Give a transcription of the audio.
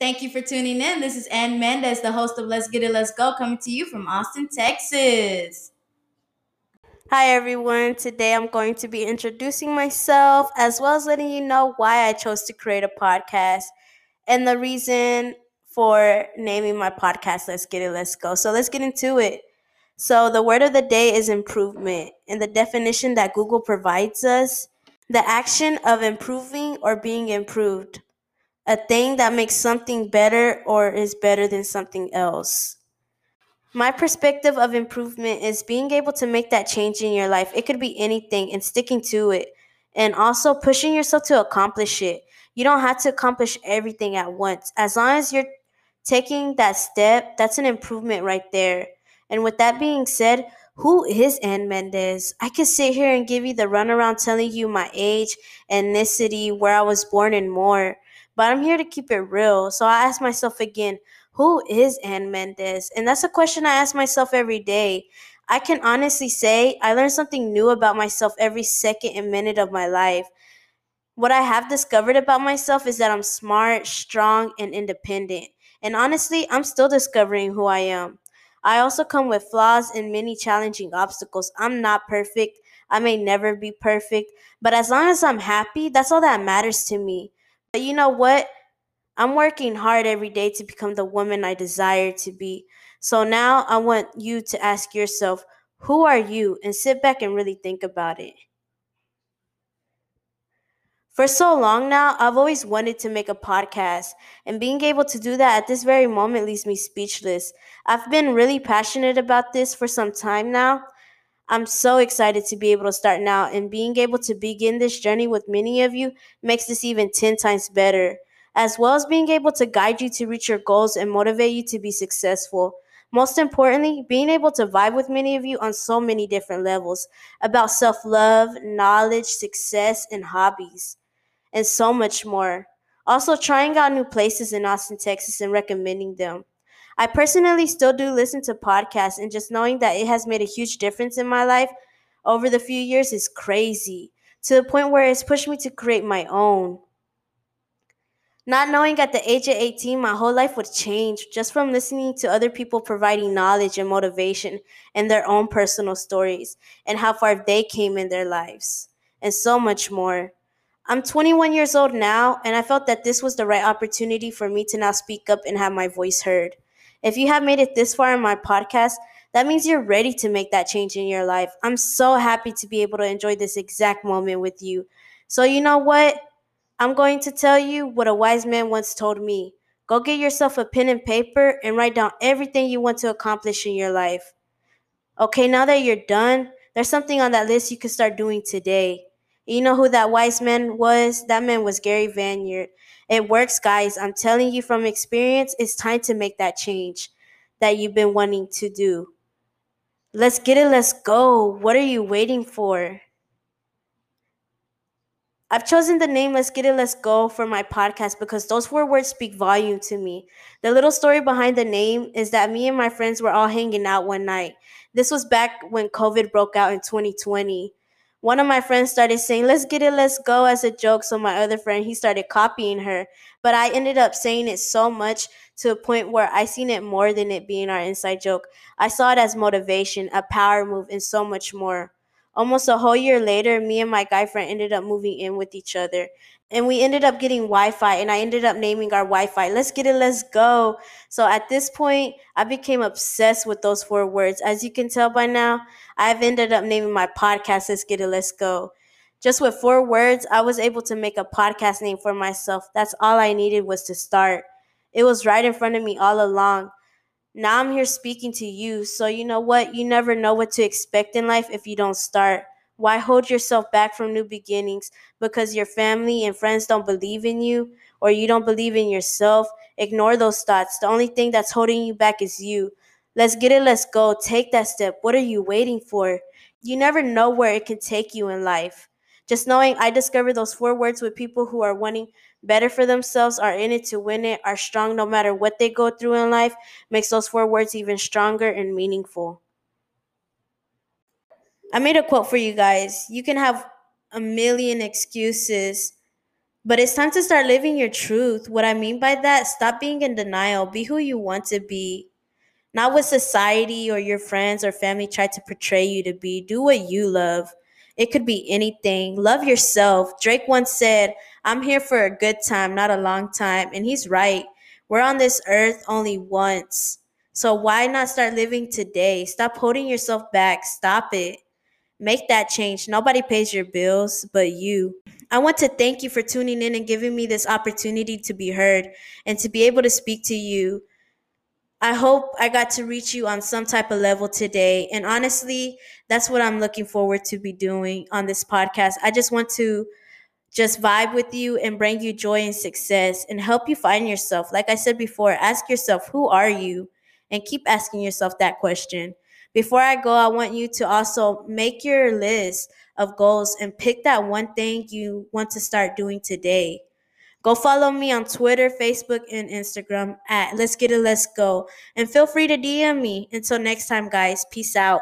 Thank you for tuning in. This is Ann Mendez, the host of Let's Get It, Let's Go, coming to you from Austin, Texas. Hi, everyone. Today I'm going to be introducing myself as well as letting you know why I chose to create a podcast and the reason for naming my podcast Let's Get It, Let's Go. So let's get into it. So, the word of the day is improvement. And the definition that Google provides us the action of improving or being improved a thing that makes something better or is better than something else. My perspective of improvement is being able to make that change in your life. It could be anything and sticking to it, and also pushing yourself to accomplish it. You don't have to accomplish everything at once. As long as you're taking that step, that's an improvement right there. And with that being said, who is Ann Mendez? I could sit here and give you the runaround telling you my age, ethnicity, where I was born, and more but I'm here to keep it real. So I ask myself again, who is Ann Mendez? And that's a question I ask myself every day. I can honestly say I learn something new about myself every second and minute of my life. What I have discovered about myself is that I'm smart, strong, and independent. And honestly, I'm still discovering who I am. I also come with flaws and many challenging obstacles. I'm not perfect. I may never be perfect, but as long as I'm happy, that's all that matters to me. But you know what? I'm working hard every day to become the woman I desire to be. So now I want you to ask yourself, who are you? And sit back and really think about it. For so long now, I've always wanted to make a podcast, and being able to do that at this very moment leaves me speechless. I've been really passionate about this for some time now, I'm so excited to be able to start now, and being able to begin this journey with many of you makes this even 10 times better, as well as being able to guide you to reach your goals and motivate you to be successful. Most importantly, being able to vibe with many of you on so many different levels about self love, knowledge, success, and hobbies, and so much more. Also, trying out new places in Austin, Texas, and recommending them. I personally still do listen to podcasts, and just knowing that it has made a huge difference in my life over the few years is crazy to the point where it's pushed me to create my own. Not knowing at the age of 18, my whole life would change just from listening to other people providing knowledge and motivation and their own personal stories and how far they came in their lives, and so much more. I'm 21 years old now, and I felt that this was the right opportunity for me to now speak up and have my voice heard. If you have made it this far in my podcast, that means you're ready to make that change in your life. I'm so happy to be able to enjoy this exact moment with you. So, you know what? I'm going to tell you what a wise man once told me. Go get yourself a pen and paper and write down everything you want to accomplish in your life. Okay, now that you're done, there's something on that list you can start doing today. You know who that wise man was? That man was Gary Vaynerchuk. It works, guys. I'm telling you from experience, it's time to make that change that you've been wanting to do. Let's get it, let's go. What are you waiting for? I've chosen the name Let's Get It, Let's Go for my podcast because those four words speak volume to me. The little story behind the name is that me and my friends were all hanging out one night. This was back when COVID broke out in 2020 one of my friends started saying, let's get it, let's go as a joke. So my other friend, he started copying her. But I ended up saying it so much to a point where I seen it more than it being our inside joke. I saw it as motivation, a power move, and so much more. Almost a whole year later, me and my guy friend ended up moving in with each other and we ended up getting Wi-Fi and I ended up naming our Wi-Fi. Let's get it, let's go. So at this point, I became obsessed with those four words. As you can tell by now, I've ended up naming my podcast Let's Get It, Let's Go. Just with four words, I was able to make a podcast name for myself. That's all I needed was to start. It was right in front of me all along. Now I'm here speaking to you. So you know what? You never know what to expect in life if you don't start. Why hold yourself back from new beginnings because your family and friends don't believe in you or you don't believe in yourself? Ignore those thoughts. The only thing that's holding you back is you. Let's get it, let's go. Take that step. What are you waiting for? You never know where it can take you in life. Just knowing I discovered those four words with people who are wanting better for themselves, are in it to win it, are strong no matter what they go through in life, makes those four words even stronger and meaningful. I made a quote for you guys. You can have a million excuses, But it's time to start living your truth. What I mean by that, stop being in denial. Be who you want to be. Not what society or your friends or family try to portray you to be. Do what you love. It could be anything. Love yourself. Drake once said, I'm here for a good time, not a long time. And he's right. We're on this earth only once. So why not start living today? Stop holding yourself back. Stop it. Make that change. Nobody pays your bills but you. I want to thank you for tuning in and giving me this opportunity to be heard and to be able to speak to you. I hope I got to reach you on some type of level today. And honestly, that's what I'm looking forward to be doing on this podcast. I just want to just vibe with you and bring you joy and success and help you find yourself. Like I said before, ask yourself, who are you? And keep asking yourself that question. Before I go, I want you to also make your list of goals and pick that one thing you want to start doing today. Go follow me on Twitter, Facebook, and Instagram at Let's Get It, Let's Go. And feel free to DM me. Until next time, guys, peace out.